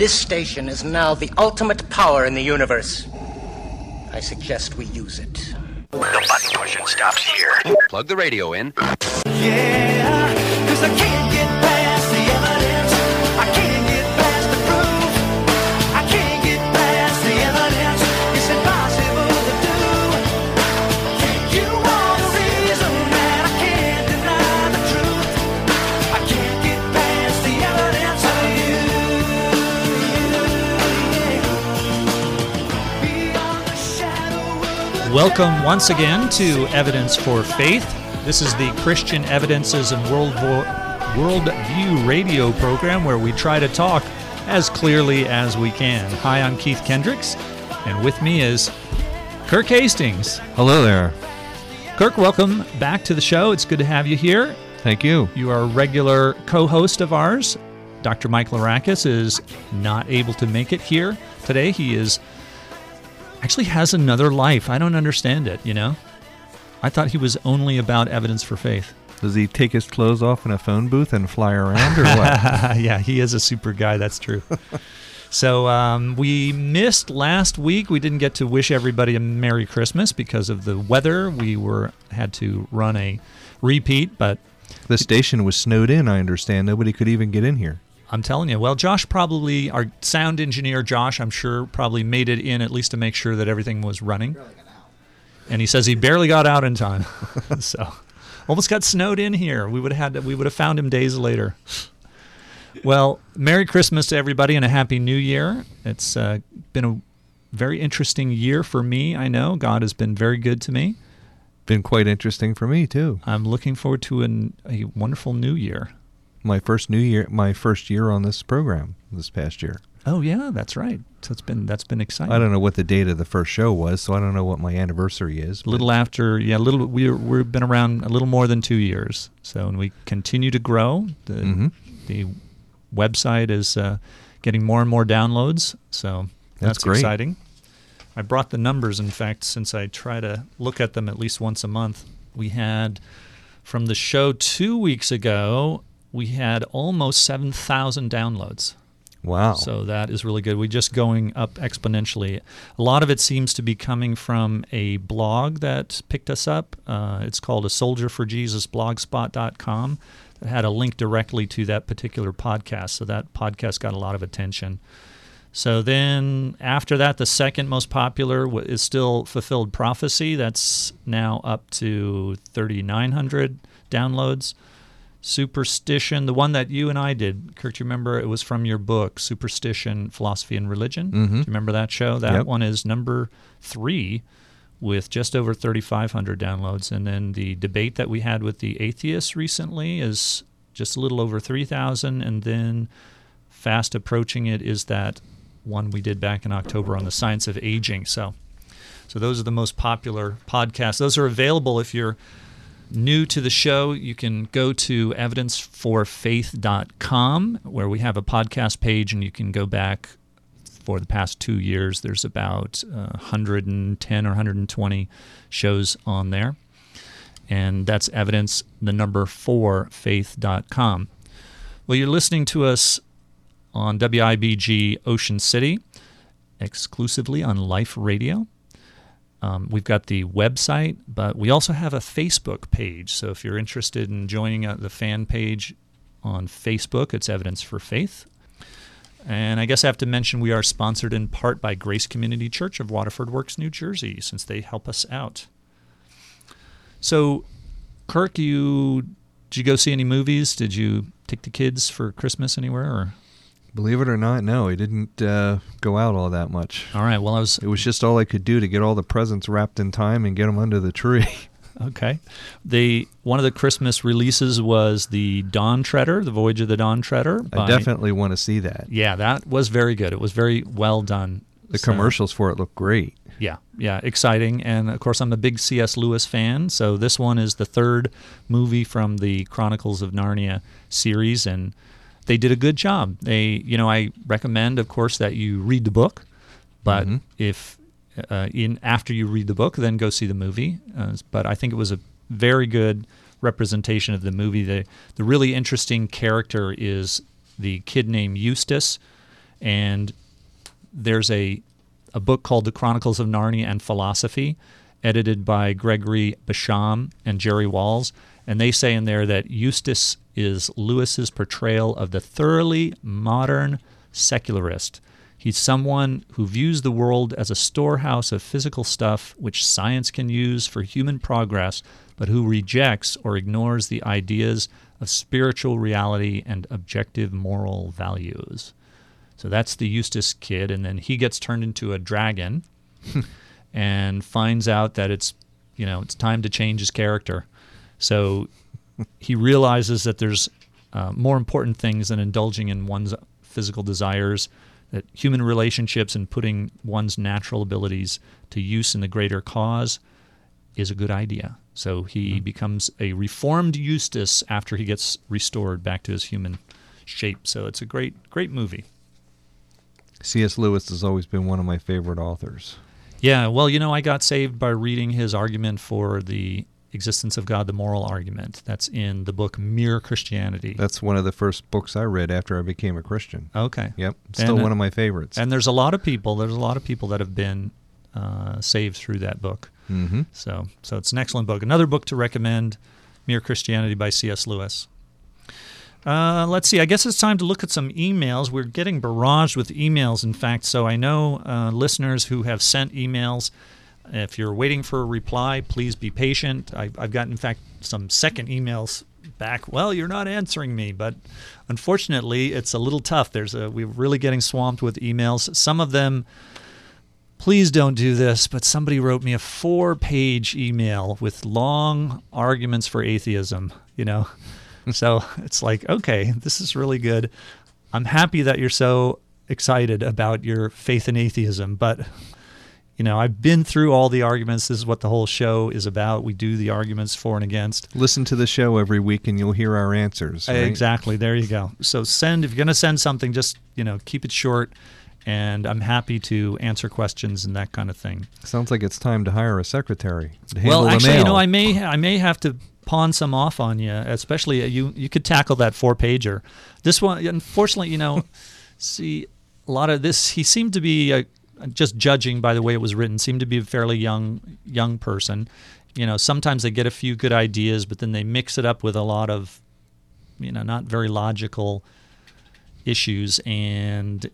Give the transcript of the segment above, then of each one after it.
This station is now the ultimate power in the universe. I suggest we use it. The button pushing stops here. Plug the radio in. Yeah, cause I can't Welcome once again to Evidence for Faith. This is the Christian Evidences and World Vo- Worldview radio program where we try to talk as clearly as we can. Hi, I'm Keith Kendricks, and with me is Kirk Hastings. Hello there. Kirk, welcome back to the show. It's good to have you here. Thank you. You are a regular co host of ours. Dr. Mike Larakis is not able to make it here today. He is actually has another life. I don't understand it, you know? I thought he was only about evidence for faith. Does he take his clothes off in a phone booth and fly around or what? yeah, he is a super guy. That's true. so um, we missed last week. We didn't get to wish everybody a Merry Christmas because of the weather. We were had to run a repeat, but the station was snowed in, I understand. Nobody could even get in here. I'm telling you. Well, Josh probably, our sound engineer, Josh, I'm sure, probably made it in at least to make sure that everything was running. And he says he barely got out in time. so almost got snowed in here. We would have had to, we would have found him days later. Well, Merry Christmas to everybody and a Happy New Year. It's uh, been a very interesting year for me. I know God has been very good to me. Been quite interesting for me too. I'm looking forward to an, a wonderful new year. My first new year, my first year on this program this past year. Oh yeah, that's right. So it's been that's been exciting. I don't know what the date of the first show was, so I don't know what my anniversary is. a little after yeah a little we we've been around a little more than two years so and we continue to grow the Mhm. the website is uh, getting more and more downloads so that's, That's great. exciting i brought the numbers in fact since i try to look at them at least once a month we had from the show two weeks ago we had almost 7000 downloads Wow. so that is really good. We're just going up exponentially. A lot of it seems to be coming from a blog that picked us up. Uh, it's called a Soldier for Jesus blogspot.com. It had a link directly to that particular podcast. So that podcast got a lot of attention. So then after that, the second most popular is still Fulfilled Prophecy. That's now up to 3,900 downloads. Superstition, the one that you and I did, Kirk, do you remember? It was from your book, Superstition, Philosophy, and Religion. Mhm. Do you remember that show? That Yep. one is number three with just over 3,500 downloads. And then the debate that we had with the atheists recently is just a little over 3,000. And then fast approaching it is that one we did back in October on the science of aging. So, so those are the most popular podcasts. Those are available if you're new to the show. You can go to evidenceforfaith.com where we have a podcast page and you can go back for the past two years. There's about uh, 110 or 120 shows on there. And that's evidence, the number four, faith.com. Well, you're listening to us on WIBG Ocean City, exclusively on Life Radio. Um, we've got the website, but we also have a Facebook page. So if you're interested in joining uh, the fan page on Facebook, it's Evidence for Faith. And I guess I have to mention we are sponsored in part by Grace Community Church of Waterford Works, New Jersey, since they help us out. So, Kirk, you did you go see any movies? Did you take the kids for Christmas anywhere? Or Believe it or not, no, he didn't uh, go out all that much. all right, well I was It was just all I could do to get all the presents wrapped in time and get them under the tree. Okay. The one of the Christmas releases was the Dawn Treader, the Voyage of the Dawn Treader. I definitely want to see that. Yeah, that was very good. It was very well done. The So, commercials for it look great. yeah, yeah, exciting. And of course, I'm a big C.S. Lewis fan. So this one is the third movie from the Chronicles of Narnia series, and they did a good job. They, you know, I recommend, of course, that you read the book, but Mhm. if uh, in after you read the book, then go see the movie. Uh, but I think it was a very good representation of the movie. The the really interesting character is the kid named Eustace, And there's a a book called The Chronicles of Narnia and Philosophy, edited by Gregory Bassham and Jerry Walls, and they say in there that Eustace is Lewis's portrayal of the thoroughly modern secularist. He's someone who views the world as a storehouse of physical stuff which science can use for human progress, but who rejects or ignores the ideas of spiritual reality and objective moral values. So that's the Eustace kid, and then he gets turned into a dragon and finds out that it's you know it's time to change his character. So he realizes that there's uh, more important things than indulging in one's physical desires. That human relationships and putting one's natural abilities to use in the greater cause is a good idea. So he becomes a reformed Eustace after he gets restored back to his human shape. So it's a great, great movie. C.S. Lewis has always been one of my favorite authors. Yeah, well, you know, I got saved by reading his argument for the existence of God, the moral argument. That's in the book Mere Christianity. That's one of the first books I read after I became a Christian. okay. Yep, still And, uh, one of my favorites. And there's a lot of people. There's a lot of people that have been uh, saved through that book. mm-hmm. So, so it's an excellent book. Another book to recommend: Mere Christianity by C.S. Lewis. Uh, let's see. I guess it's time to look at some emails. We're getting barraged with emails, in fact. So I know uh, listeners who have sent emails. If you're waiting for a reply, please be patient. I, I've gotten, in fact, some second emails back. Well, you're not answering me, but unfortunately, it's a little tough. There's a we're really getting swamped with emails. Some of them please don't do this, but somebody wrote me a four page email with long arguments for atheism, you know? so it's like, okay, this is really good. I'm happy that you're so excited about your faith in atheism, but you know, I've been through all the arguments. This is what the whole show is about. We do the arguments for and against. Listen to the show every week and you'll hear our answers. right? Exactly. There you go. So send if you're going to send something, just you know, keep it short, and I'm happy to answer questions and that kind of thing. Sounds like it's time to hire a secretary. Well, actually, you know. I may I may have to pawn some off on you, especially uh, you. You could tackle that four pager. This one, unfortunately, you know, see a lot of this. He seemed to be uh, just judging by the way it was written. Seemed to be a fairly young young person. You know, sometimes they get a few good ideas, but then they mix it up with a lot of, you know, not very logical issues and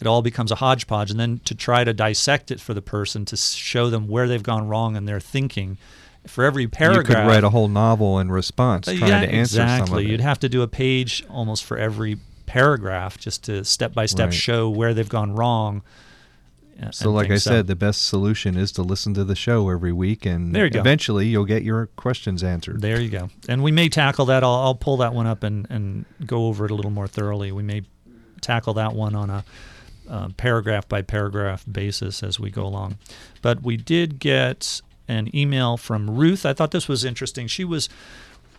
it all becomes a hodgepodge and then to try to dissect it for the person to show them where they've gone wrong in their thinking for every paragraph You could write a whole novel in response trying yeah, to answer exactly you'd have to do a page almost for every paragraph just to step by step Right. show where they've gone wrong uh, so, like I. So- said, the best solution is to listen to the show every week, and There you go. eventually you'll get your questions answered. There you go. And we may tackle that. I'll, I'll pull that one up and, and go over it a little more thoroughly. We may tackle that one on a uh, paragraph by paragraph basis as we go along. But we did get an email from Ruth. I thought this was interesting. She was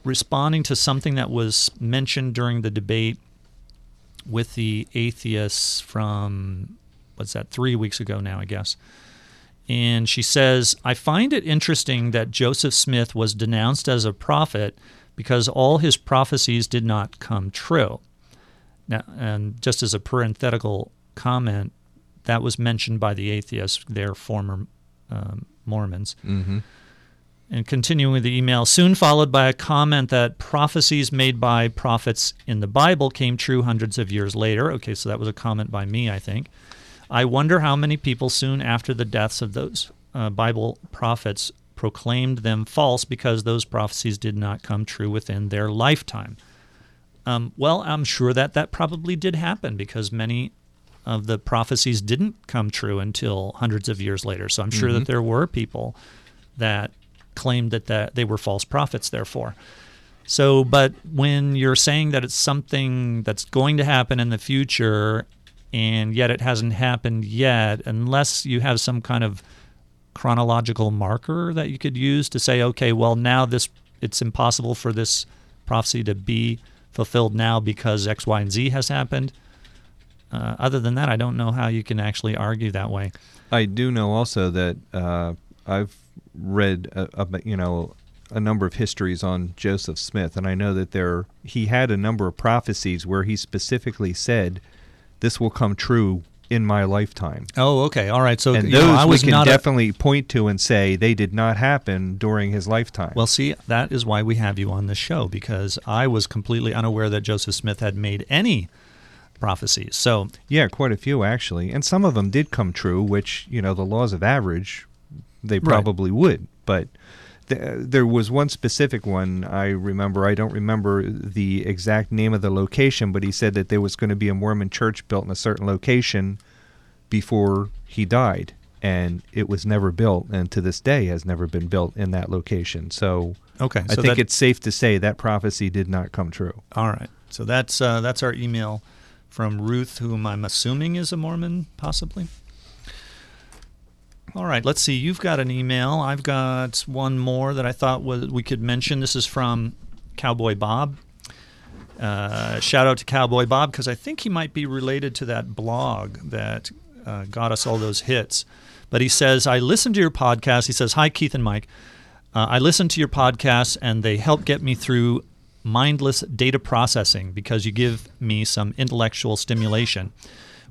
responding to something that was mentioned during the debate with the atheists from, what's that, three weeks ago now, I guess. And she says, I find it interesting that Joseph Smith was denounced as a prophet because all his prophecies did not come true. Now, and just as a parenthetical comment, that was mentioned by the atheists, their former um, Mormons. hmm And continuing with the email, soon followed by a comment that prophecies made by prophets in the Bible came true hundreds of years later. Okay, so that was a comment by me, I think. I wonder how many people soon after the deaths of those uh, Bible prophets proclaimed them false because those prophecies did not come true within their lifetime. Um, well, I'm sure that that probably did happen because many of the prophecies didn't come true until hundreds of years later. So I'm sure that there were people that claimed that, that they were false prophets, therefore. So, but when you're saying that it's something that's going to happen in the future and yet it hasn't happened yet, unless you have some kind of chronological marker that you could use to say, okay, well, now this it's impossible for this prophecy to be fulfilled now because X, Y, and Z has happened. Uh, other than that, I don't know how you can actually argue that way. I do know also that uh, I've read, a, a, you know, a number of histories on Joseph Smith, and I know that there he had a number of prophecies where he specifically said this will come true in my lifetime. Oh, okay. All right. So And you know, those I we can not a- definitely point to and say they did not happen during his lifetime. Well, see, that is why we have you on the show because I was completely unaware that Joseph Smith had made any prophecies. So, yeah, quite a few actually, and some of them did come true, which you know the laws of average they probably would, but. Th- There was one specific one I remember. I don't remember the exact name of the location, but he said that there was going to be a Mormon church built in a certain location before he died, and it was never built, and to this day has never been built in that location. So okay. I so think that- it's safe to say that prophecy did not come true. all right. So that's uh, that's our email from Ruth, whom I'm assuming is a Mormon, possibly. All right, let's see. You've got an email. I've got one more that I thought we could mention. This is from Cowboy Bob. Uh, shout out to Cowboy Bob because I think he might be related to that blog that uh, got us all those hits. But he says, I listened to your podcast. He says, Hi, Keith and Mike. Uh, I listened to your podcasts and they help get me through mindless data processing because you give me some intellectual stimulation.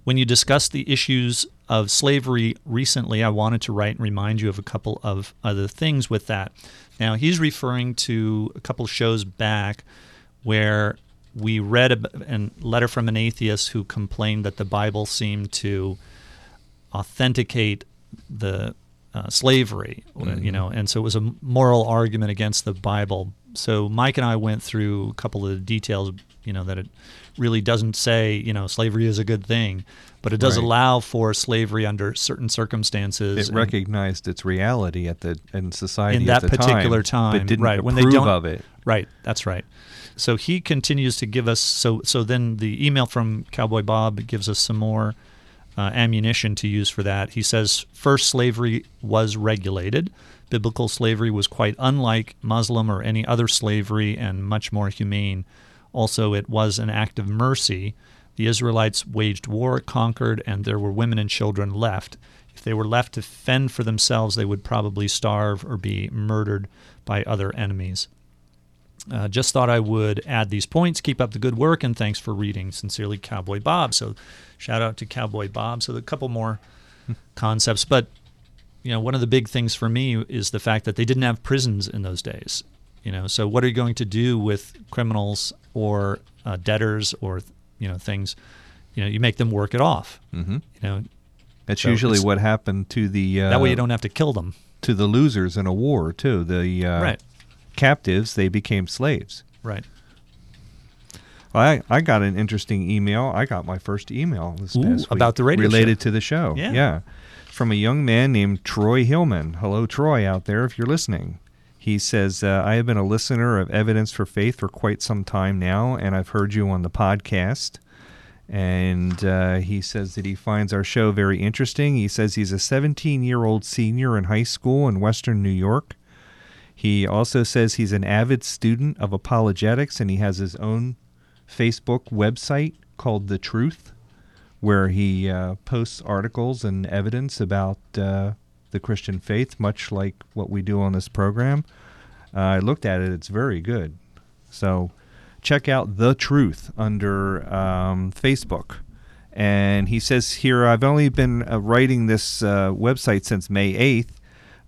When you discussed the issues of slavery recently, I wanted to write and remind you of a couple of other things with that. Now, he's referring to a couple shows back where we read a, a letter from an atheist who complained that the Bible seemed to authenticate the uh, slavery, you know, and so it was a moral argument against the Bible. So Mike and I went through a couple of the details, you know, that it really doesn't say, you know, slavery is a good thing, but it does Right. allow for slavery under certain circumstances. It recognized its reality at the in society in at that particular time, but didn't right? approve When they don't of it. right? That's right. So he continues to give us so so. Then the email from Cowboy Bob gives us some more uh, ammunition to use for that. He says first slavery was regulated. Biblical slavery was quite unlike Muslim or any other slavery and much more humane. Also, it was an act of mercy. The Israelites waged war, conquered, and there were women and children left. If they were left to fend for themselves, they would probably starve or be murdered by other enemies. Uh, just thought I would add these points. Keep up the good work, and thanks for reading. Sincerely, Cowboy Bob. So, shout out to Cowboy Bob. So, a couple more concepts, but you know, one of the big things for me is the fact that they didn't have prisons in those days. You know, so what are you going to do with criminals or uh, debtors or you know things? You know, you make them work it off. Mm-hmm. You know, That's So usually what happened to the uh, that way you don't have to kill them. to the losers in a war too. The uh, Right. captives they became slaves. Right. I I got an interesting email. I got my first email this Ooh, past week about the radio related show. to the show. Yeah. yeah, from a young man named Troy Hillman. Hello, Troy, out there, if you're listening. He says, uh, I have been a listener of Evidence for Faith for quite some time now, and I've heard you on the podcast. And uh, he says that he finds our show very interesting. He says he's a 17 year old senior in high school in Western New York. He also says he's an avid student of apologetics and he has his own Facebook website called The Truth, where he uh, posts articles and evidence about uh, the Christian faith, much like what we do on this program. Uh, I looked at it, it's very good. So check out The Truth under um, Facebook. And he says here, I've only been uh, writing this uh, website since May 8th,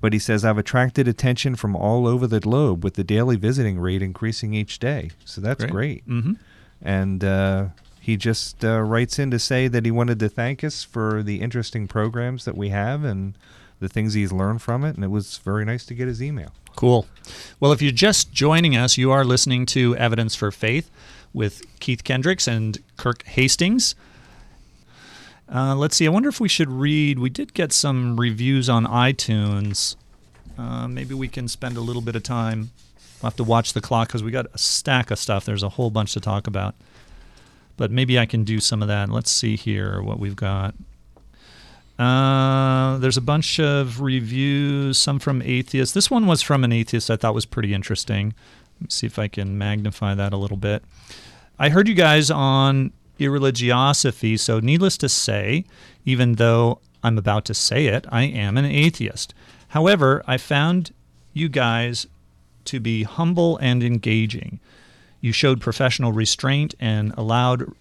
but he says I've attracted attention from all over the globe with the daily visiting rate increasing each day. So that's great. Mm-hmm. And uh, he just uh, writes in to say that he wanted to thank us for the interesting programs that we have and the things he's learned from it. And it was very nice to get his email. Cool. Well, if you're just joining us, you are listening to Evidence for Faith with Keith Kendricks and Kirk Hastings. Uh, let's see. I wonder if we should read. We did get some reviews on iTunes. Uh, maybe we can spend a little bit of time. We'll have to watch the clock because we got a stack of stuff. There's a whole bunch to talk about. But maybe I can do some of that. Let's see here what we've got. Uh, there's a bunch of reviews, some from atheists. This one was from an atheist I thought was pretty interesting. Let me see if I can magnify that a little bit. I heard you guys on irreligiosity, so needless to say, even though I'm about to say it, I am an atheist. However, I found you guys to be humble and engaging. You showed professional restraint and allowed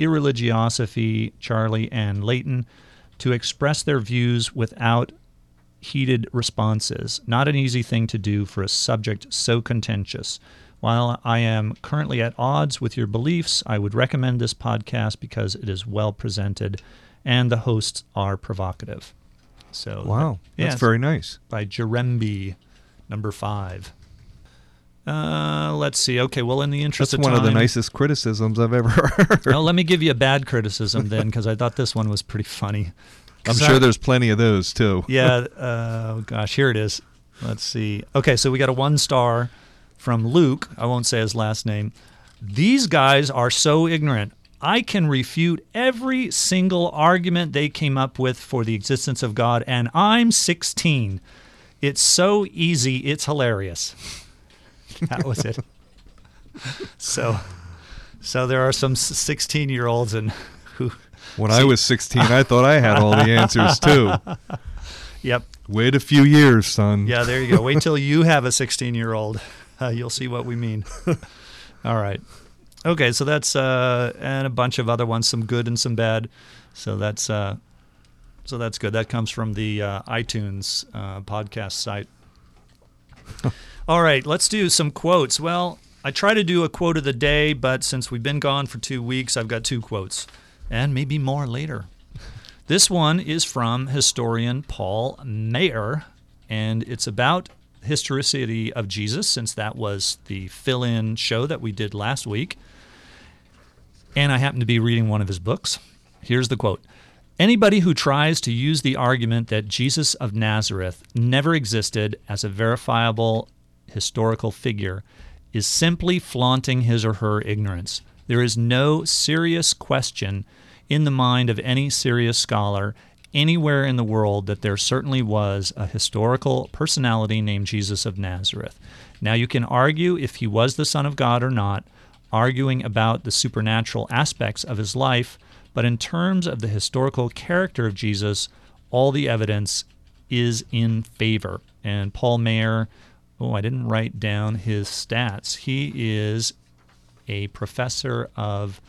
Irreligiosity, Charlie, and Leighton to express their views without heated responses. Not an easy thing to do for a subject so contentious. While I am currently at odds with your beliefs, I would recommend this podcast because it is well presented and the hosts are provocative. So, Wow, yeah, that's very nice. by Jeremby, number five. Uh, let's see. Okay, well, in the interest That's of one of the nicest criticisms I've ever heard. Well, let me give you a bad criticism then, because I thought this one was pretty funny. I'm sure I- there's plenty of those too. yeah. Uh, gosh, here it is. Let's see. Okay, so we got a one star from Luke. I won't say his last name. These guys are so ignorant. I can refute every single argument they came up with for the existence of God, and I'm 16. It's so easy. It's hilarious. That was it. so, so there are some 16 year olds and who, When I was 16, I thought I had all the answers too. yep, Wait a few years, son. Yeah, there you go. Wait till you have a 16 year old. Uh, you'll see what we mean. All right. Okay, so that's uh, and a bunch of other ones, some good and some bad. So that's uh, so that's good. That comes from the uh, iTunes uh, podcast site. All right, let's do some quotes. Well, I try to do a quote of the day, but since we've been gone for two weeks, I've got two quotes, and maybe more later. This one is from historian Paul Maier, and it's about historicity of Jesus, since that was the fill-in show that we did last week. And I happen to be reading one of his books. Here's the quote. Anybody who tries to use the argument that Jesus of Nazareth never existed as a verifiable historical figure is simply flaunting his or her ignorance. There is no serious question in the mind of any serious scholar anywhere in the world that there certainly was a historical personality named Jesus of Nazareth. Now, you can argue if he was the Son of God or not, arguing about the supernatural aspects of his life, but in terms of the historical character of Jesus, all the evidence is in favor. And Paul Maier, oh, I didn't write down his stats. He is a professor of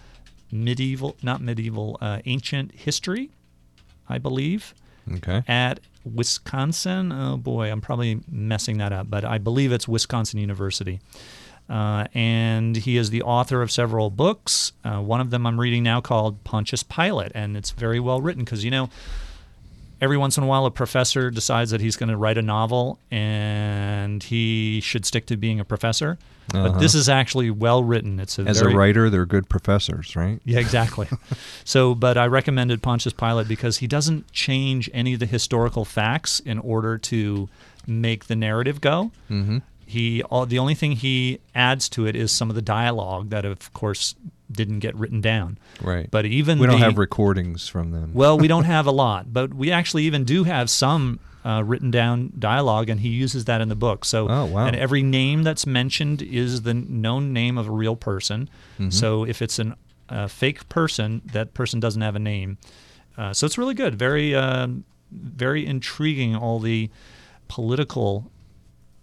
medieval, not medieval, uh, ancient history, I believe, Okay. at Wisconsin. Oh boy, I'm probably messing that up, but I believe it's Wisconsin University. Uh, and he is the author of several books. Uh, one of them I'm reading now called Pontius Pilate, and it's very well written because you know every once in a while a professor decides that he's going to write a novel and he should stick to being a professor. But this is actually well written. It's a As very, a writer, they're good professors, right? yeah, exactly. so, but I recommended Pontius Pilate because he doesn't change any of the historical facts in order to make the narrative go. Mm-hmm. He all, the only thing he adds to it is some of the dialogue that, of course, didn't get written down. Right. But even we don't the- have recordings from them. well, we don't have a lot, but we actually even do have some uh, written down dialogue, and he uses that in the book. So, Oh, wow. and every name that's mentioned is the known name of a real person. Mm-hmm. So, if it's an a fake person, that person doesn't have a name. Uh, so it's really good, very, uh, very intriguing. All the political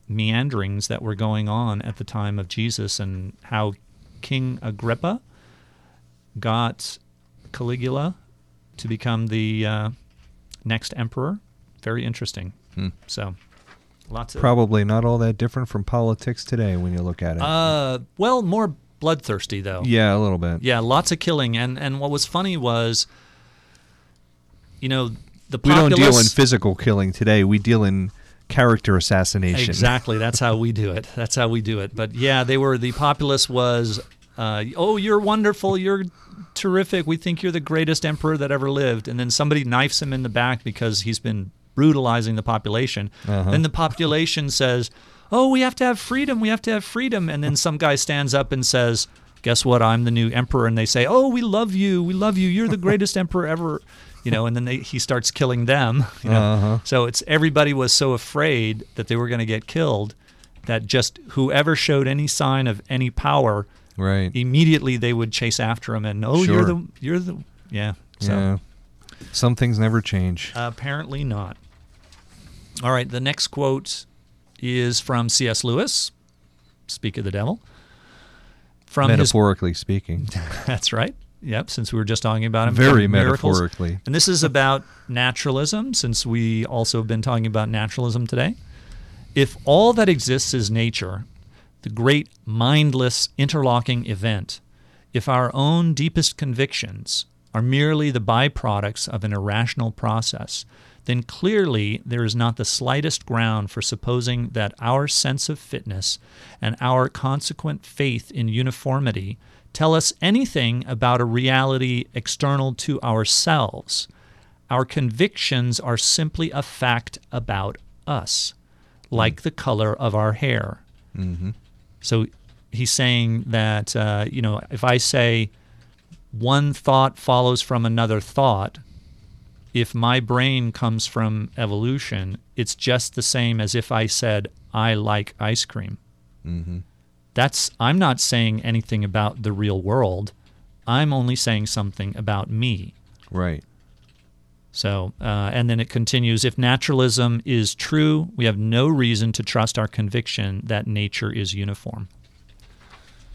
meanderings that were going on at the time of Jesus, and how King Agrippa got Caligula to become the uh, next emperor. Very interesting. So, lots of Probably not all that different from politics today when you look at it. uh, well, more bloodthirsty though. yeah, a little bit. Yeah, lots of killing, and and what was funny was, you know, the We don't deal in physical killing today. We deal in character assassination. Exactly. That's how we do it. That's how we do it. But yeah, they were the populace was, uh, oh, you're wonderful. You're terrific. We think you're the greatest emperor that ever lived. And then somebody knifes him in the back because he's been brutalizing the population. Then the population says, oh, we have to have freedom. We have to have freedom. And then some guy stands up and says, guess what? I'm the new emperor. And they say, oh, we love you. We love you. You're the greatest emperor ever. You know, and then they, he starts killing them. You know? Uh-huh. So it's everybody was so afraid that they were going to get killed that just whoever showed any sign of any power, Right. immediately they would chase after him and oh, you're the you're the yeah. So yeah. Some things never change. apparently not. All right, the next quote is from C.S. Lewis. Speak of the devil. From his metaphorically speaking. That's right. Yep, since we were just talking about him. Very miracles. metaphorically. And this is about naturalism, since we also have been talking about naturalism today. If all that exists is nature, the great mindless interlocking event, if our own deepest convictions are merely the byproducts of an irrational process, then clearly there is not the slightest ground for supposing that our sense of fitness and our consequent faith in uniformity tell us anything about a reality external to ourselves. Our convictions are simply a fact about us, like the color of our hair. So he's saying that, uh, you know, if I say one thought follows from another thought, if my brain comes from evolution, it's just the same as if I said, I like ice cream. Mm-hmm. That's, I'm not saying anything about the real world. I'm only saying something about me. Right. So, uh, and then it continues if naturalism is true, we have no reason to trust our conviction that nature is uniform.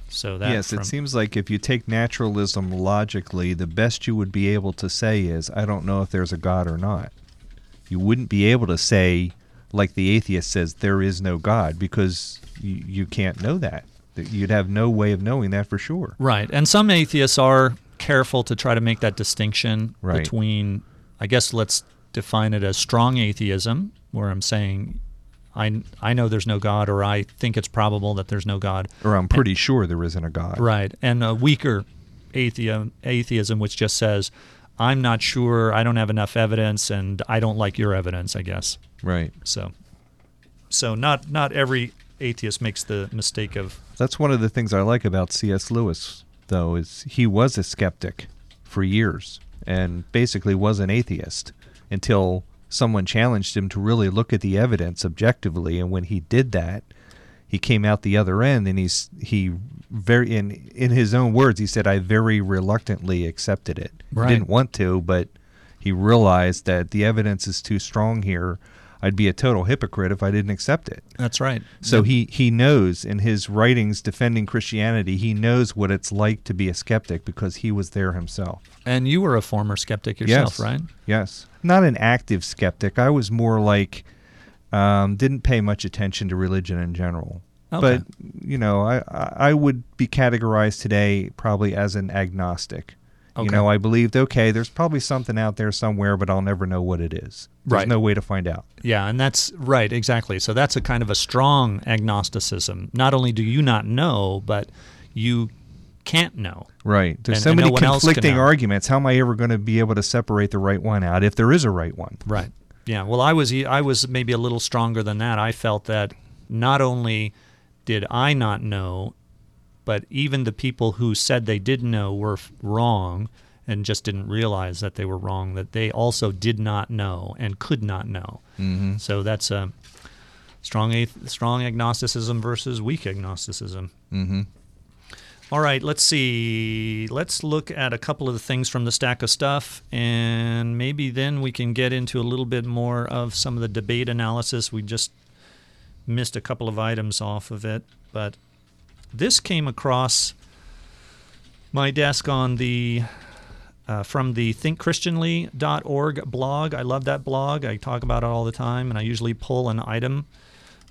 So that yes, from, it seems like if you take naturalism logically, the best you would be able to say is, I don't know if there's a God or not. You wouldn't be able to say, like the atheist says, there is no God, because you, you can't know that. You'd have no way of knowing that for sure. Right. And some atheists are careful to try to make that distinction Right. between, I guess let's define it as strong atheism, where I'm saying, I, I know there's no God, or I think it's probable that there's no God. Or I'm pretty sure there isn't a God. Right. And a weaker atheism, atheism, which just says, I'm not sure, I don't have enough evidence, and I don't like your evidence, I guess. Right. So, so not not every atheist makes the mistake of That's one of the things I like about C.S. Lewis, though, is he was a skeptic for years and basically was an atheist until someone challenged him to really look at the evidence objectively. And when he did that, he came out the other end, and he's he very in in his own words, he said, "I very reluctantly accepted it. Right. Didn't want to, but he realized that the evidence is too strong here." I'd be a total hypocrite if I didn't accept it. that's right. So he, he knows in his writings defending Christianity, he knows what it's like to be a skeptic because he was there himself. And you were a former skeptic yourself, yes. right? Yes. Not an active skeptic. I was more like, um, didn't pay much attention to religion in general. Okay. But, you know, I I would be categorized today probably as an agnostic. You know, I believed, okay, there's probably something out there somewhere, but I'll never know what it is. There's Right. no way to find out. Yeah, and that's right, exactly. So that's a kind of a strong agnosticism. Not only do you not know, but you can't know. Right. There's And- so and many can conflicting arguments. How am I ever going to be able to separate the right one out if there is a right one? Right. Yeah. Well, I was I was maybe a little stronger than that. I felt that not only did I not know, but even the people who said they did know were wrong and just didn't realize that they were wrong. That they also did not know and could not know. Mm-hmm. So that's a strong strong agnosticism versus weak agnosticism. Mm-hmm. All right, let's see. Let's look at a couple of the things from the stack of stuff, and maybe then we can get into a little bit more of some of the debate analysis. We just missed a couple of items off of it, but this came across my desk on the uh, from the thinkchristianly.org blog. I love that blog. I talk about it all the time, and I usually pull an item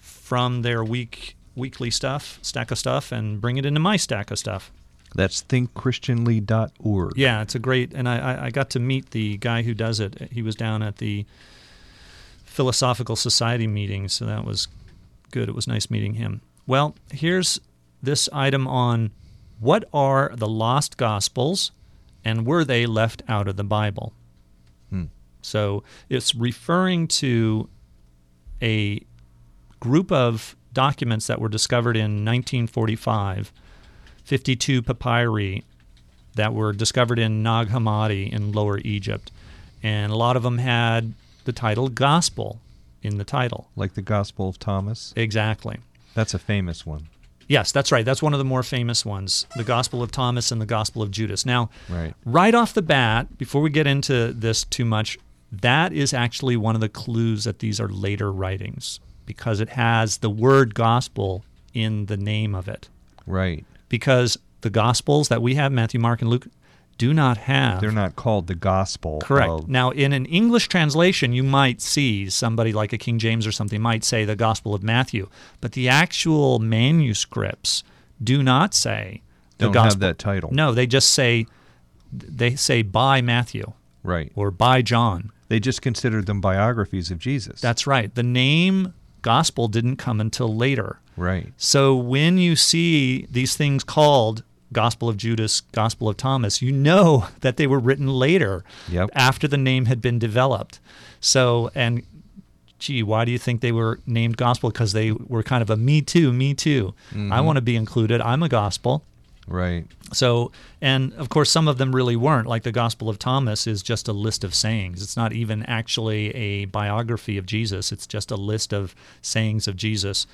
from their week weekly stuff, stack of stuff, and bring it into my stack of stuff. That's thinkchristianly.org. Yeah, it's a great, and I, I, I got to meet the guy who does it. He was down at the Philosophical Society meeting, so that was good. It was nice meeting him. Well, here's this item on what are the lost gospels and were they left out of the Bible? Hmm. So it's referring to a group of documents that were discovered in 1945, 52 papyri that were discovered in Nag Hammadi in Lower Egypt. And a lot of them had the title Gospel in the title. Like the Gospel of Thomas. Exactly. That's a famous one. Yes, that's right. That's one of the more famous ones the Gospel of Thomas and the Gospel of Judas. Now, Right. right off the bat, before we get into this too much, that is actually one of the clues that these are later writings because it has the word gospel in the name of it. Right. Because the Gospels that we have, Matthew, Mark, and Luke, do not have. They're not called the gospel. Correct. of- Now, in an English translation, you might see somebody like a King James or something might say the Gospel of Matthew, but the actual manuscripts do not say the Don't Gospel. have that title. No, they just say they say by Matthew Right. or by John. They just considered them biographies of Jesus. That's right. The name Gospel didn't come until later. right. So when you see these things called Gospel of Judas, Gospel of Thomas, you know that they were written later Yep. after the name had been developed. So, and gee, why do you think they were named Gospel? Because they were kind of a me too, me too. I mm-hmm. want to be included. I'm a Gospel. Right. So, and of course, some of them really weren't. Like the Gospel of Thomas is just a list of sayings. It's not even actually a biography of Jesus, it's just a list of sayings of Jesus.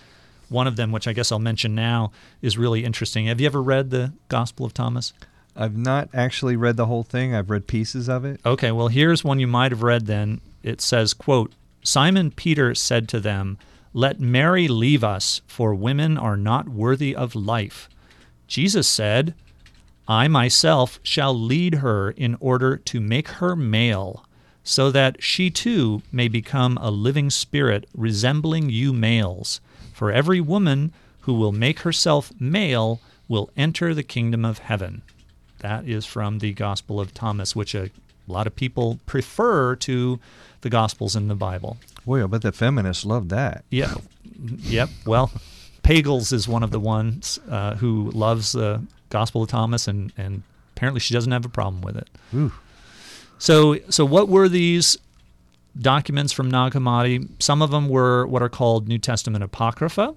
One of them, which I guess I'll mention now, is really interesting. Have you ever read the Gospel of Thomas? I've not actually read the whole thing. I've read pieces of it. Okay, well, here's one you might have read then. It says, quote, Simon Peter said to them, Let Mary leave us, for women are not worthy of life. Jesus said, I myself shall lead her in order to make her male, so that she too may become a living spirit resembling you males. For every woman who will make herself male will enter the kingdom of heaven. That is from the Gospel of Thomas, which a lot of people prefer to the Gospels in the Bible. Well, I bet the feminists love that. Yeah. yep. Well, Pagels is one of the ones uh, who loves the Gospel of Thomas, and, and apparently she doesn't have a problem with it. Ooh. So, so what were these documents from Nag Hammadi? Some of them were what are called New Testament Apocrypha,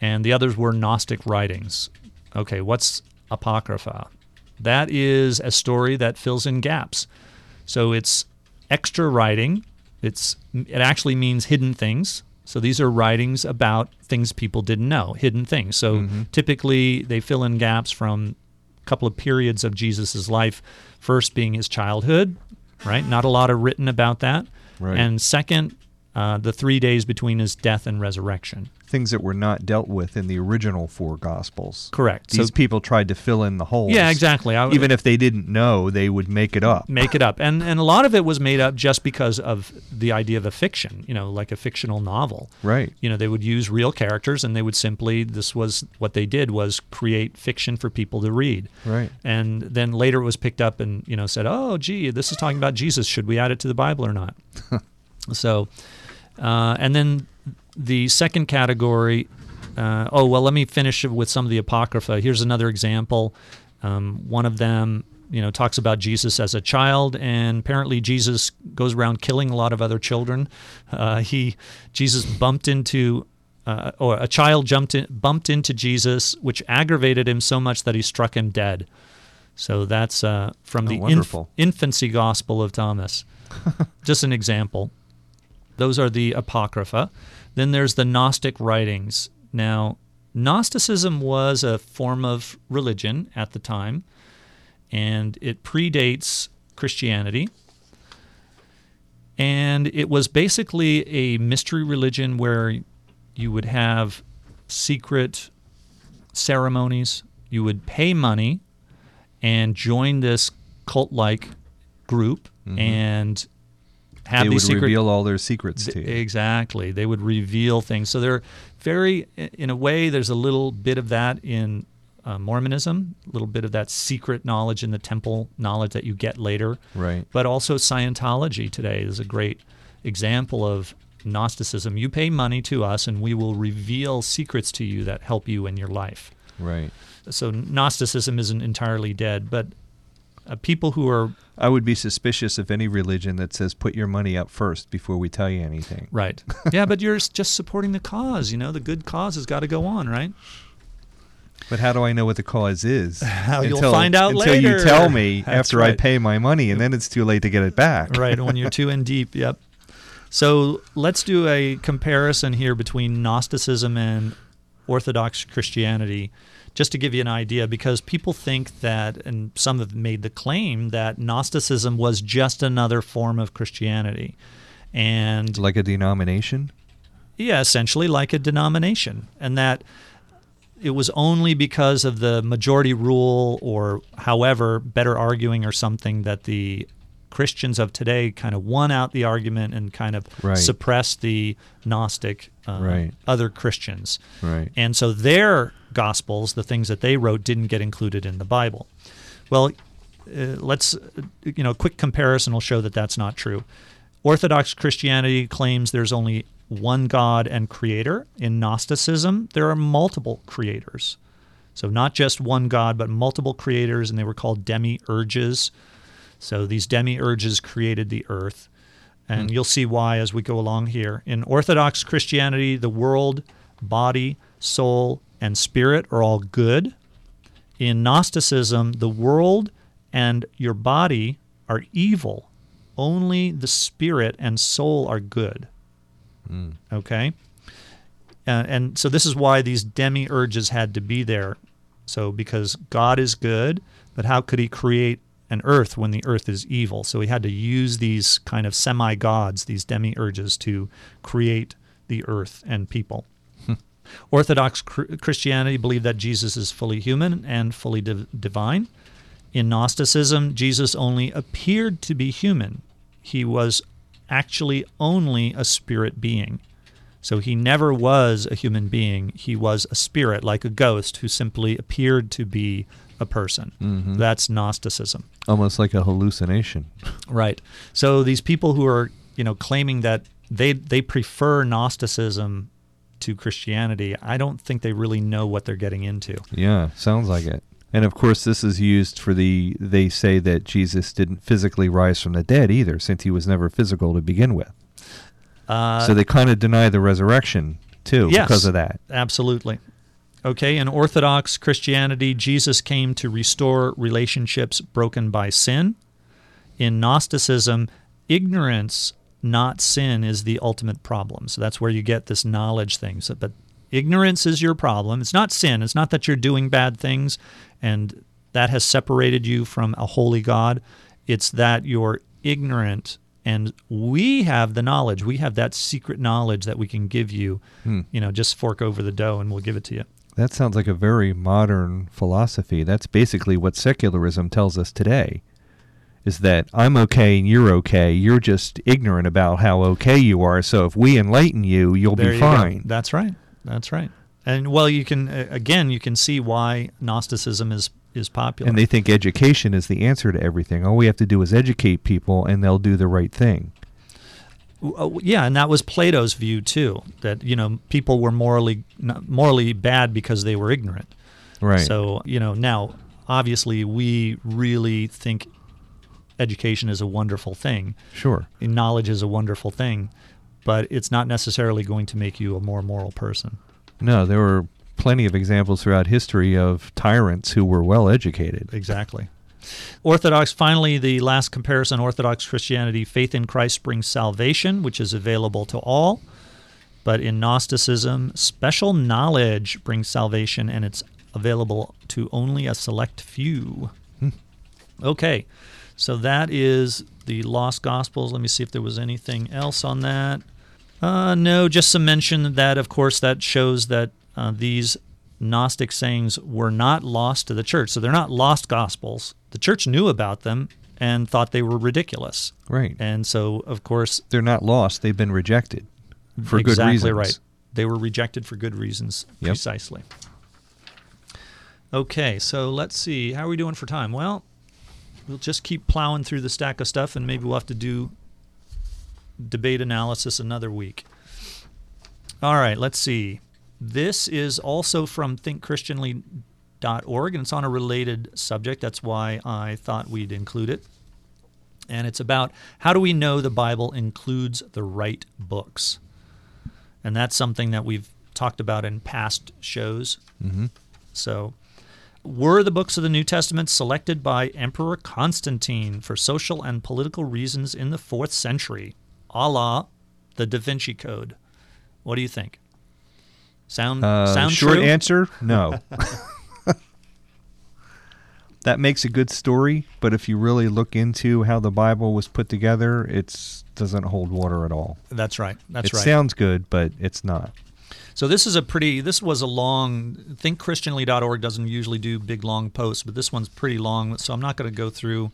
and the others were Gnostic writings. Okay, what's Apocrypha? That is a story that fills in gaps. So it's extra writing. It's it actually means hidden things. So these are writings about things people didn't know, hidden things. So mm-hmm. typically they fill in gaps from a couple of periods of Jesus' life. First being his childhood, right? Not a lot of written about that. Right. And second, uh, the three days between his death and resurrection. Things that were not dealt with in the original four gospels. Correct. These so people tried to fill in the holes. yeah, exactly. I, Even if they didn't know, they would make it up. make it up, and and a lot of it was made up just because of the idea of a fiction. You know, like a fictional novel. Right. You know, they would use real characters, and they would simply this was what they did was create fiction for people to read. Right. And then later it was picked up and you know said, oh, gee, this is talking about Jesus. Should we add it to the Bible or not? so, uh, and then the second category. Uh, oh well, let me finish with some of the apocrypha. Here's another example. Um, one of them, you know, talks about Jesus as a child, and apparently Jesus goes around killing a lot of other children. Uh, he Jesus bumped into. Uh, or a child jumped in, bumped into Jesus, which aggravated him so much that he struck him dead. So that's uh, from Oh, the inf- infancy gospel of Thomas. Just an example. Those are the Apocrypha. Then there's the Gnostic writings. Now, Gnosticism was a form of religion at the time, and it predates Christianity. And it was basically a mystery religion where you would have secret ceremonies, you would pay money and join this cult like group mm-hmm. and have they these would secret reveal all their secrets to you. Exactly. They would reveal things. So they're very, in a way, there's a little bit of that in uh, Mormonism, a little bit of that secret knowledge in the temple knowledge that you get later. Right. But also Scientology today is a great example of Gnosticism. You pay money to us, and we will reveal secrets to you that help you in your life. Right. So Gnosticism isn't entirely dead, but uh, people who are I would be suspicious of any religion that says put your money up first before we tell you anything. right, yeah, but you're just supporting the cause. You know, the good cause has got to go on, right? But how do I know what the cause is? How you'll find out until you tell me That's after I pay my money, and then it's too late to get it back. right when you're too in deep yep so let's do a comparison here between gnosticism and orthodox christianity just to give you an idea because people think that and some have made the claim that gnosticism was just another form of christianity and Like a denomination. yeah essentially like a denomination and that it was only because of the majority rule or however better arguing or something that the Christians of today kind of won out the argument and kind of Right. suppressed the Gnostic uh, Right. other Christians. Right. And so their gospels, the things that they wrote, didn't get included in the Bible. Well, uh, let's, you know, a quick comparison will show that that's not true. Orthodox Christianity claims there's only one God and creator. In Gnosticism, there are multiple creators. So not just one God, but multiple creators, and they were called demiurges. So these demiurges created the earth. And you'll see why as we go along here. In Orthodox Christianity, the world, body, soul, and spirit are all good. In Gnosticism, the world and your body are evil. Only the spirit and soul are good. Okay? Uh, and so this is why these demiurges had to be there. So because God is good, but how could he create an earth when the earth is evil? So he had to use these kind of semi-gods, these demiurges to create the earth and people. Orthodox Christianity believed that Jesus is fully human and fully div- divine. In Gnosticism, Jesus only appeared to be human. He was actually only a spirit being. So he never was a human being. He was a spirit, like a ghost, who simply appeared to be a person. Mm-hmm. That's Gnosticism. Almost like a hallucination. Right. So these people who are, you know, claiming that they they prefer Gnosticism to Christianity, I don't think they really know what they're getting into. Yeah, sounds like it. And of course, this is used for the. They say that Jesus didn't physically rise from the dead either, since he was never physical to begin with. Uh, so they kind of deny the resurrection too yes, because of that. Absolutely. Okay, in Orthodox Christianity, Jesus came to restore relationships broken by sin. In Gnosticism, ignorance, not sin, is the ultimate problem. So that's where you get this knowledge thing. So, but ignorance is your problem. It's not sin. It's not that you're doing bad things and that has separated you from a holy God. It's that you're ignorant and we have the knowledge. We have that secret knowledge that we can give you. Hmm. You know, just fork over the dough and we'll give it to you. That sounds like a very modern philosophy. That's basically what secularism tells us today. Is that I'm okay and you're okay. You're just ignorant about how okay you are. So if we enlighten you, you'll There be you go. fine. That's right. That's right. And well, you can again, you can see why Gnosticism is is popular. And they think education is the answer to everything. All we have to do is educate people, and they'll do the right thing. Uh, yeah, and that was Plato's view too. That you know people were morally morally bad because they were ignorant. Right. So you know now, obviously, we really think education is a wonderful thing. Sure. And knowledge is a wonderful thing, but it's not necessarily going to make you a more moral person. No, there were plenty of examples throughout history of tyrants who were well educated. Exactly. Orthodox, finally, the last comparison Orthodox Christianity, faith in Christ brings salvation, which is available to all. But in Gnosticism, special knowledge brings salvation, and it's available to only a select few. Okay, so that is the Lost Gospels. Let me see if there was anything else on that. Uh, no, just some mention that, of course, that shows that uh, these Gnostic sayings were not lost to the church. So they're not lost Gospels. The church knew about them and thought they were ridiculous. Right. And so, of course, They're not lost. They've been rejected for good reasons. exactly right. They were rejected for good reasons, Yep. precisely. Okay, so let's see. How are we doing for time? Well, we'll just keep plowing through the stack of stuff, and maybe we'll have to do debate analysis another week. All right, let's see. This is also from thinkchristianly.org, and it's on a related subject. That's why I thought we'd include it. And it's about how do we know the Bible includes the right books? And that's something that we've talked about in past shows. Mm-hmm. So, were the books of the New Testament selected by Emperor Constantine for social and political reasons in the fourth century, a la the Da Vinci Code? What do you think? Sound Uh, sound short true? answer: No. that makes a good story, but if you really look into how the Bible was put together, it doesn't hold water at all. That's right. That's it right. sounds good, but it's not. So this is a pretty. This was a long. ThinkChristianly.org doesn't usually do big long posts, but this one's pretty long. So I'm not going to go through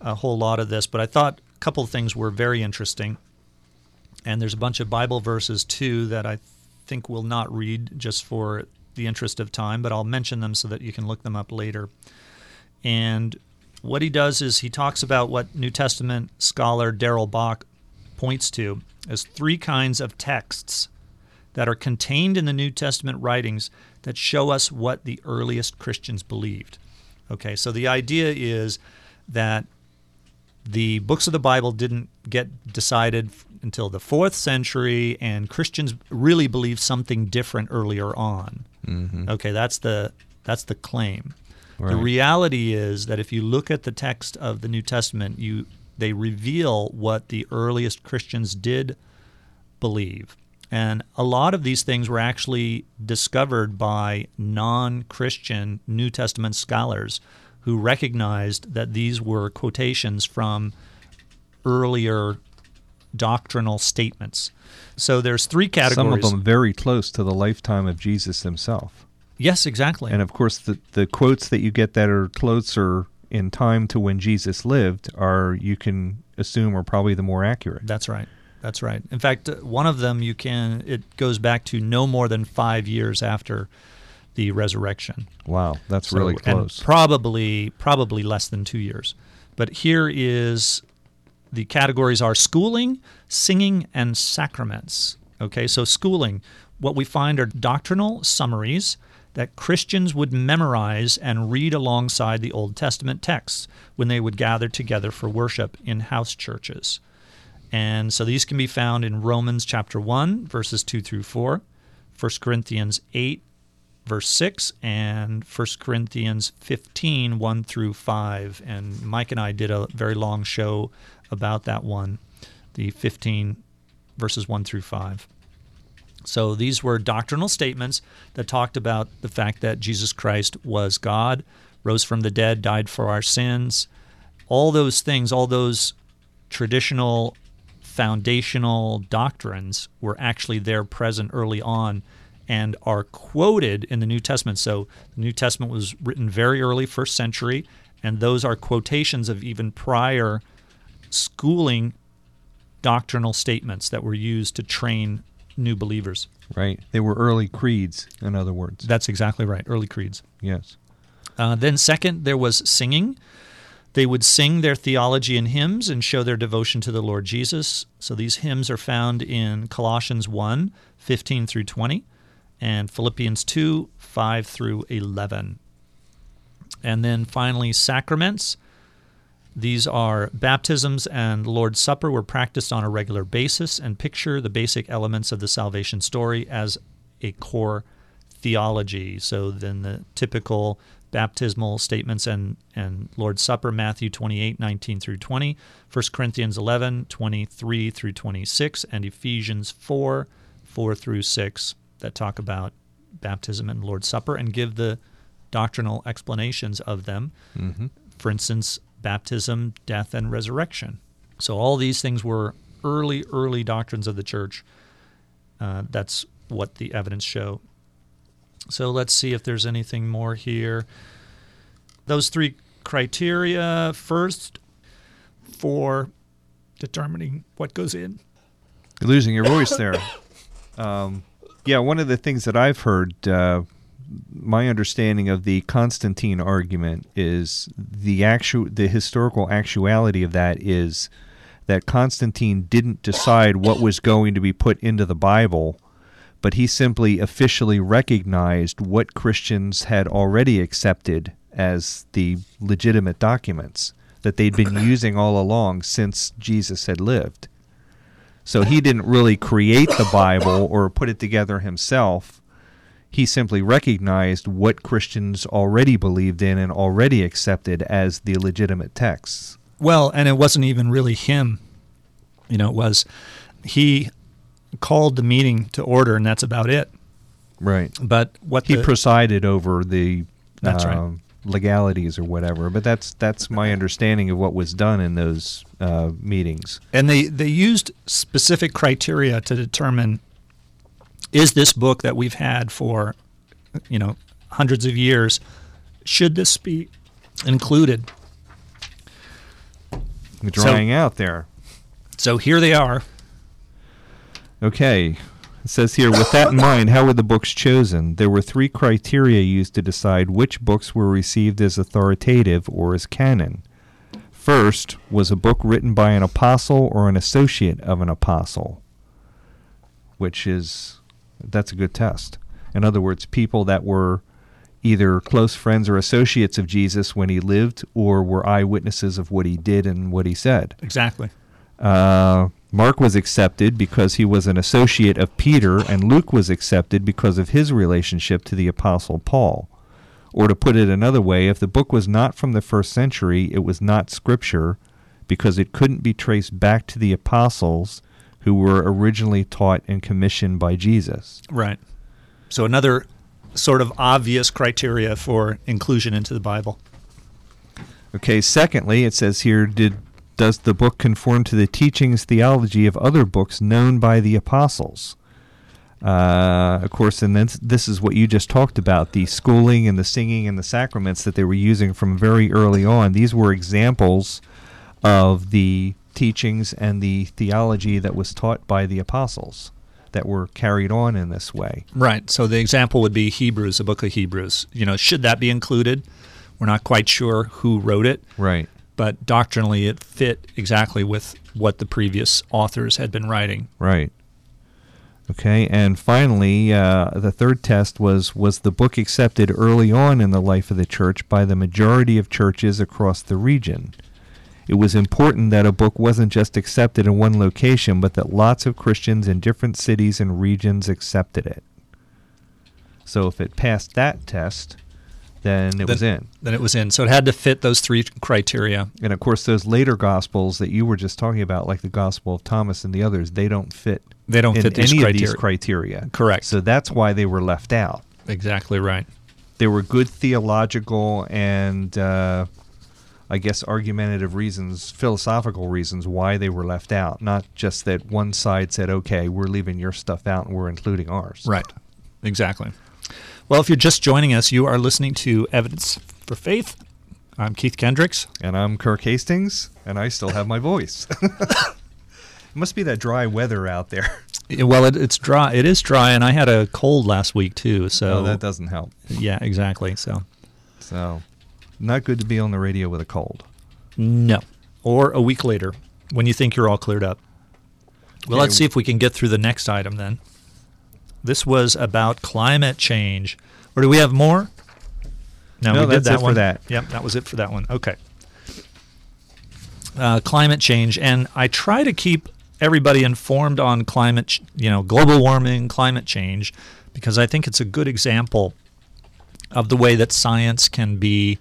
a whole lot of this, but I thought a couple of things were very interesting. And there's a bunch of Bible verses too that I think we'll not read just for the interest of time, but I'll mention them so that you can look them up later. And what he does is he talks about what New Testament scholar Darrell Bock points to as three kinds of texts that are contained in the New Testament writings that show us what the earliest Christians believed. Okay, so the idea is that the books of the Bible didn't get decided until the fourth century, and Christians really believed something different earlier on. Mm-hmm. Okay, that's the that's the claim. The reality is that if you look at the text of the New Testament, you they reveal what the earliest Christians did believe. And a lot of these things were actually discovered by non Christian New Testament scholars who recognized that these were quotations from earlier doctrinal statements. So there's three categories. Some of them very close to the lifetime of Jesus himself. Yes, exactly. And of course, the, the quotes that you get that are closer in time to when Jesus lived are, you can assume, are probably the more accurate. That's right. That's right. In fact, uh, one of them you can it goes back to no more than 5 years after the resurrection. Wow, that's So- really and close. probably probably less than 2 years. But here is the categories are schooling, singing and sacraments. Okay? So schooling, what we find are doctrinal summaries that Christians would memorize and read alongside the Old Testament texts when they would gather together for worship in house churches. And so these can be found in Romans chapter 1, verses 2 through 4, 1 Corinthians 8, verse 6, and 1 Corinthians 15, 1 through 5. And Mike and I did a very long show about that one, the 15 verses 1 through 5. So these were doctrinal statements that talked about the fact that Jesus Christ was God, rose from the dead, died for our sins. All those things, all those traditional foundational doctrines were actually there present early on and are quoted in the New Testament. So the New Testament was written very early, first century, and those are quotations of even prior schooling doctrinal statements that were used to train new believers. right. They were early creeds, in other words. That's exactly right, early creeds. yes. Uh, then, second, there was singing. They would sing their theology in hymns and show their devotion to the Lord Jesus. So these hymns are found in Colossians 1 15 through 20 and Philippians 2 5 through 11. And then finally, sacraments. These are baptisms and Lord's Supper were practiced on a regular basis and picture the basic elements of the salvation story as a core theology. So then the typical baptismal statements and, and Lord's Supper, Matthew 28, 19 through 20, 1 Corinthians 11, 23 through 26, and Ephesians 4, 4 through 6 that talk about baptism and Lord's Supper and give the doctrinal explanations of them. Mm-hmm. For instance, baptism, death, and resurrection. So all these things were early, early doctrines of the church. Uh, that's what the evidence show. So let's see if there's anything more here. Those three criteria first for determining what goes in. You're losing your voice there. Um, yeah, one of the things that I've heard, uh, my understanding of the Constantine argument is the actual, the historical actuality of that is that Constantine didn't decide what was going to be put into the Bible, but he simply officially recognized what Christians had already accepted as the legitimate documents that they'd been using all along since Jesus had lived. So he didn't really create the Bible or put it together himself. He simply recognized what Christians already believed in and already accepted as the legitimate texts. Well, and it wasn't even really him. You know, it was he called the meeting to order, and that's about it. Right. But what He the, presided over the That's right. um, legalities or whatever. But that's that's my understanding of what was done in those uh, meetings. and they they used specific criteria to determine is this book that we've had for, you know, hundreds of years, should this be included? Drying out there. So here they are. Okay. It says here, with that in mind, how were the books chosen? There were three criteria used to decide which books were received as authoritative or as canon. First, was a book written by an apostle or an associate of an apostle? Which is, that's a good test. In other words, people that were either close friends or associates of Jesus when he lived or were eyewitnesses of what he did and what he said. Exactly. Uh, Mark was accepted because he was an associate of Peter, and Luke was accepted because of his relationship to the Apostle Paul. Or to put it another way, if the book was not from the first century, it was not scripture because it couldn't be traced back to the apostles who were originally taught and commissioned by Jesus. Right. So another sort of obvious criteria for inclusion into the Bible. Okay, secondly, it says here did does the book conform to the teachings theology of other books known by the apostles? Uh, of course, and then this is what you just talked about the schooling and the singing and the sacraments that they were using from very early on. These were examples of the teachings and the theology that was taught by the apostles that were carried on in this way. Right. So the example would be Hebrews, the book of Hebrews. You know, should that be included? We're not quite sure who wrote it, Right. but doctrinally it fit exactly with what the previous authors had been writing. Right. Okay, and finally, uh, the third test was was the book accepted early on in the life of the church by the majority of churches across the region. It was important that a book wasn't just accepted in one location, but that lots of Christians in different cities and regions accepted it. So if it passed that test, then it was in. Then it was in. So it had to fit those three criteria. And of course, those later gospels that you were just talking about, like the Gospel of Thomas and the others, they don't fit. They don't fit any of these criteria. Correct. So that's why they were left out. Exactly right. They were good theological and, uh, I guess, argumentative reasons, philosophical reasons why they were left out. Not just that one side said, "Okay, we're leaving your stuff out and we're including ours." Right. Exactly. Well, if you're just joining us, you are listening to Evidence for Faith. I'm Keith Kendricks. And I'm Kirk Hastings, and I still have my voice. it must be that dry weather out there. Well, it, it's dry. It is dry, and I had a cold last week too. So Oh, that doesn't help. yeah, exactly. So So, not good to be on the radio with a cold. no, or a week later when you think you're all cleared up. Well, Okay. let's see if we can get through the next item then. This was about climate change. Or do we have more? No, No, we did that it for one. that. Yep, that was it for that one. Okay. Uh, climate change, and I try to keep everybody informed on climate, ch- you know, global warming, climate change, because I think it's a good example of the way that science can be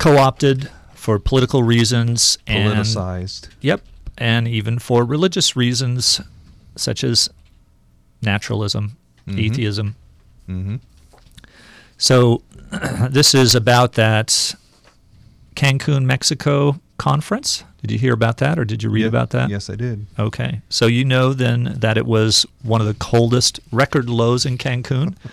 co-opted for political reasons and Politicized. Yep, and even for religious reasons such as naturalism, atheism. Mm-hmm. So this is about that Cancun, Mexico conference. Did you hear about that or did you read about that? Yes, I did. Okay. So you know then that it was one of the coldest record lows in Cancun.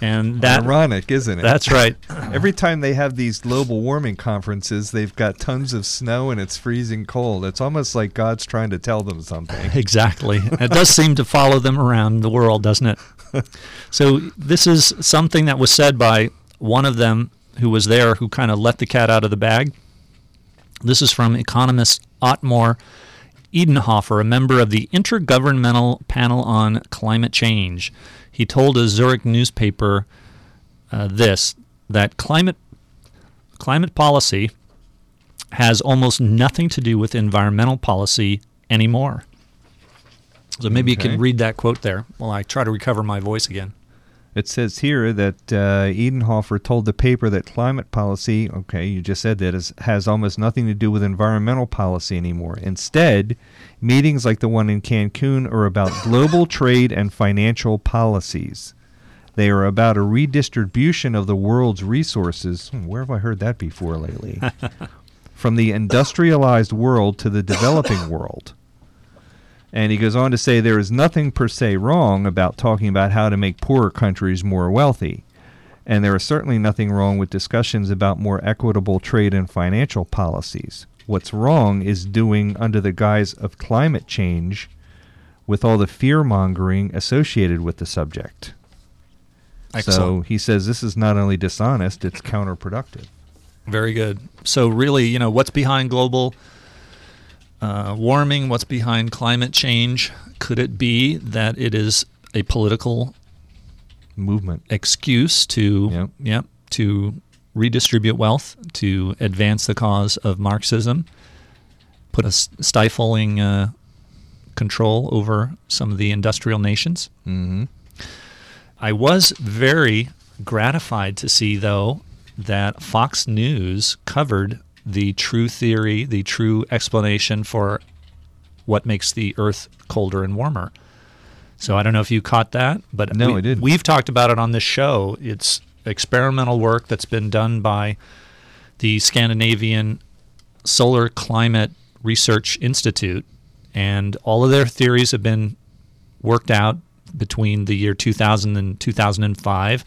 And that Ironic, isn't it? that's right. Every time they have these global warming conferences, they've got tons of snow and it's freezing cold. It's almost like God's trying to tell them something. Exactly. It does seem to follow them around the world, doesn't it? So this is something that was said by one of them who was there who kind of let the cat out of the bag. This is from economist Otmar Edenhofer, a member of the Intergovernmental Panel on Climate Change. He told a Zurich newspaper uh, this that climate climate policy has almost nothing to do with environmental policy anymore. So maybe you can read that quote there while I try to recover my voice again. It says here that uh, Edenhofer told the paper that climate policy, okay, you just said that, is, has almost nothing to do with environmental policy anymore. Instead, meetings like the one in Cancun are about global trade and financial policies. They are about a redistribution of the world's resources. Hmm, where have I heard that before lately? From the industrialized world to the developing world. And he goes on to say there is nothing per se wrong about talking about how to make poorer countries more wealthy. And there is certainly nothing wrong with discussions about more equitable trade and financial policies. What's wrong is doing under the guise of climate change with all the fear mongering associated with the subject. So he says this is not only dishonest, it's counterproductive. Very good. So, really, you know, what's behind global uh, warming? What's behind climate change? Could it be that it is a political Movement. excuse to, Yep. yep, to redistribute wealth, to advance the cause of Marxism, put a stifling uh, control over some of the industrial nations? Mm-hmm. I was very gratified to see, though, that Fox News covered the true theory, the true explanation for what makes the Earth colder and warmer. So I don't know if you caught that, but No, we, I didn't. We've talked about it on this show. It's experimental work that's been done by the Scandinavian Solar Climate Research Institute, and all of their theories have been worked out between the year 2000 and 2005.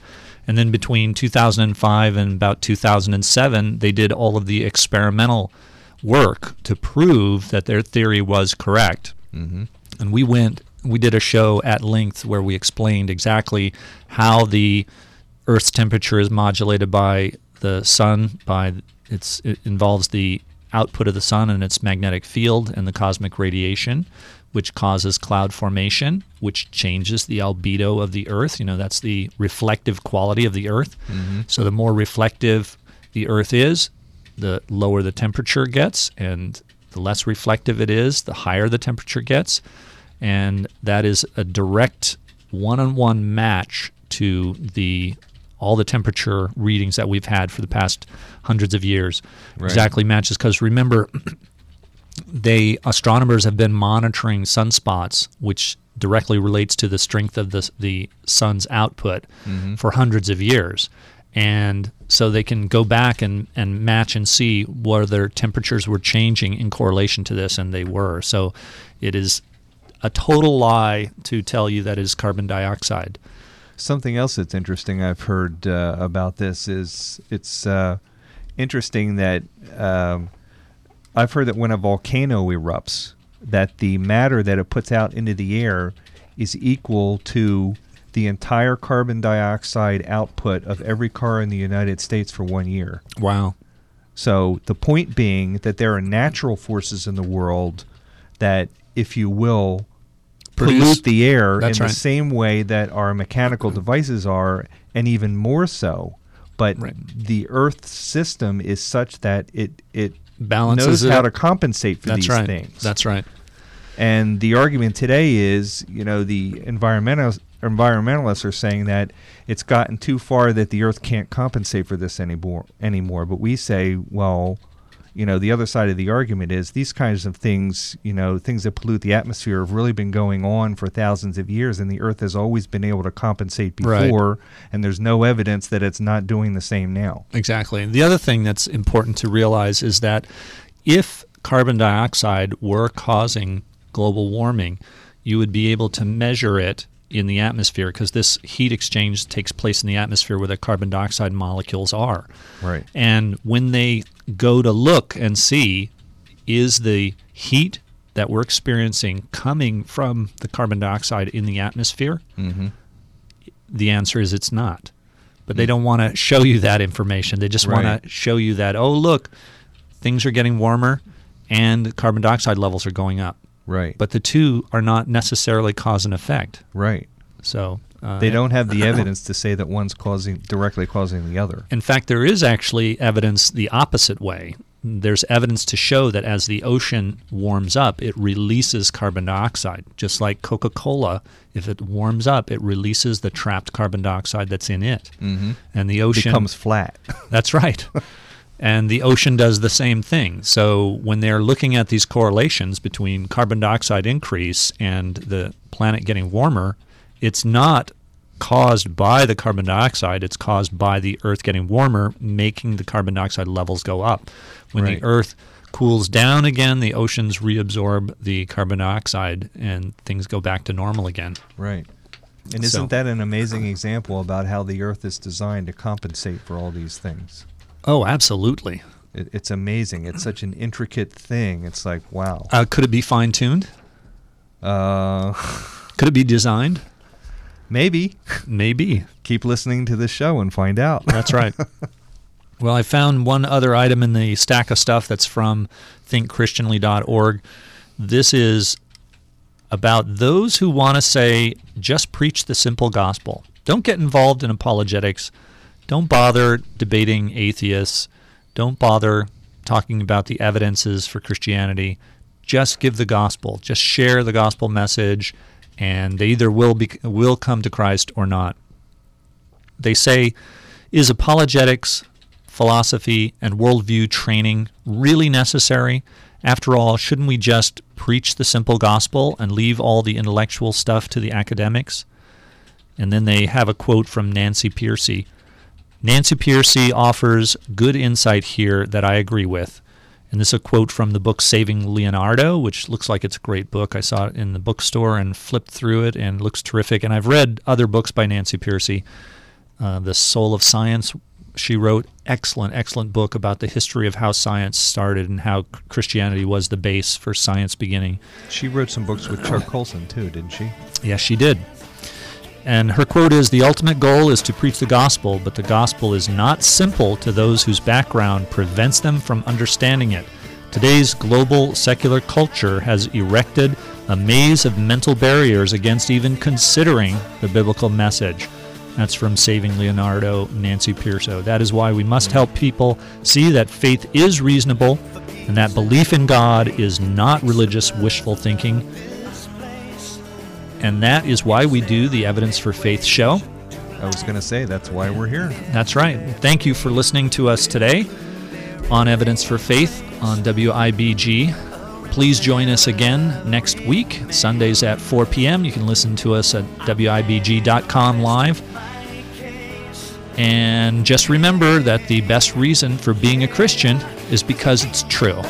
And then between 2005 and about 2007, they did all of the experimental work to prove that their theory was correct. Mm-hmm. And we went, we did a show at length where we explained exactly how the Earth's temperature is modulated by the sun, by its, it involves the output of the sun and its magnetic field and the cosmic radiation, which causes cloud formation, which changes the albedo of the Earth. You know, that's the reflective quality of the Earth. Mm-hmm. So the more reflective the Earth is, the lower the temperature gets, and the less reflective it is, the higher the temperature gets. And that is a direct one-on-one match to the all the temperature readings that we've had for the past hundreds of years. Exactly matches because remember they astronomers have been monitoring sunspots, which directly relates to the strength of the the sun's output for hundreds of years, and so they can go back and and match and see whether their temperatures were changing in correlation to this, and they were. So, it is a total lie to tell you that is carbon dioxide. Something else that's interesting I've heard uh, about this is it's uh, interesting that um, I've heard that when a volcano erupts, that the matter that it puts out into the air is equal to the entire carbon dioxide output of every car in the United States for one year. Wow. So the point being that there are natural forces in the world that, if you will, pollute the air in That's the same way that our mechanical devices are, and even more so. But Right. the Earth system is such that it it Balances knows how to compensate for That's these right. things. That's right. And the argument today is, you know, the environmental environmentalists are saying that it's gotten too far that the Earth can't compensate for this anymore. Anymore, but we say, well, you know, the other side of the argument is these kinds of things, you know, things that pollute the atmosphere have really been going on for thousands of years, and the Earth has always been able to compensate Right. before, and there's no evidence that it's not doing the same now. Exactly. And The other thing that's important to realize is that if carbon dioxide were causing global warming, you would be able to measure it in the atmosphere because this heat exchange takes place in the atmosphere where the carbon dioxide molecules are. Right. And when they go to look and see, is the heat that we're experiencing coming from the carbon dioxide in the atmosphere? Mm-hmm. the answer is it's not. But they don't want to show you that information. They just want Right. to show you that, oh, look, things are getting warmer and carbon dioxide levels are going up. Right. But the two are not necessarily cause and effect. right. So uh, They don't have the evidence to say that one's causing directly causing the other. In fact, there is actually evidence the opposite way. There's evidence to show that as the ocean warms up, it releases carbon dioxide. Just like Coca Cola, if it warms up, it releases the trapped carbon dioxide that's in it. Mm-hmm. And the ocean becomes flat. That's right. and the ocean does the same thing. So when they're looking at these correlations between carbon dioxide increase and the planet getting warmer, it's not caused by the carbon dioxide, it's caused by the earth getting warmer, making the carbon dioxide levels go up. When Right. the earth cools down again, the oceans reabsorb the carbon dioxide and things go back to normal again. Right. And isn't that an amazing example about how the Earth is designed to compensate for all these things? Oh, absolutely. It, it's amazing. It's such an intricate thing. It's like, wow. Uh, could it be fine tuned? Uh, Could it be designed? Maybe. Maybe. Keep listening to this show and find out. That's right. well, I found one other item in the stack of stuff that's from thinkchristianly.org. This is about those who want to say, just preach the simple gospel. Don't get involved in apologetics. Don't bother debating atheists. Don't bother talking about the evidences for Christianity. Just give the gospel. Just share the gospel message, and they either will be, will come to Christ or not. They say, is apologetics, philosophy, and worldview training really necessary? After all, shouldn't we just preach the simple gospel and leave all the intellectual stuff to the academics? And then they have a quote from Nancy Pearcey. Nancy Pearcey offers good insight here that I agree with. And this is a quote from the book Saving Leonardo, which looks like it's a great book. I saw it in the bookstore and flipped through it and looks terrific. And I've read other books by Nancy Pearcey. Uh, the Soul of Science, she wrote excellent, excellent book about the history of how science started and how Christianity was the base for science beginning. She wrote some books with Chuck Colson, too, didn't she? Yes, she did. And her quote is The ultimate goal is to preach the gospel, but the gospel is not simple to those whose background prevents them from understanding it. Today's global secular culture has erected a maze of mental barriers against even considering the biblical message. That's from Saving Leonardo, Nancy Pearcey. That is why we must help people see that faith is reasonable and that belief in God is not religious wishful thinking, and that is why we do the Evidence for Faith show. I was going to say that's why we're here. That's right. Thank you for listening to us today on Evidence for Faith on WIBG. Please join us again next week, Sundays at 4 p.m. You can listen to us at WIBG.com live. And just remember that the best reason for being a Christian is because it's true.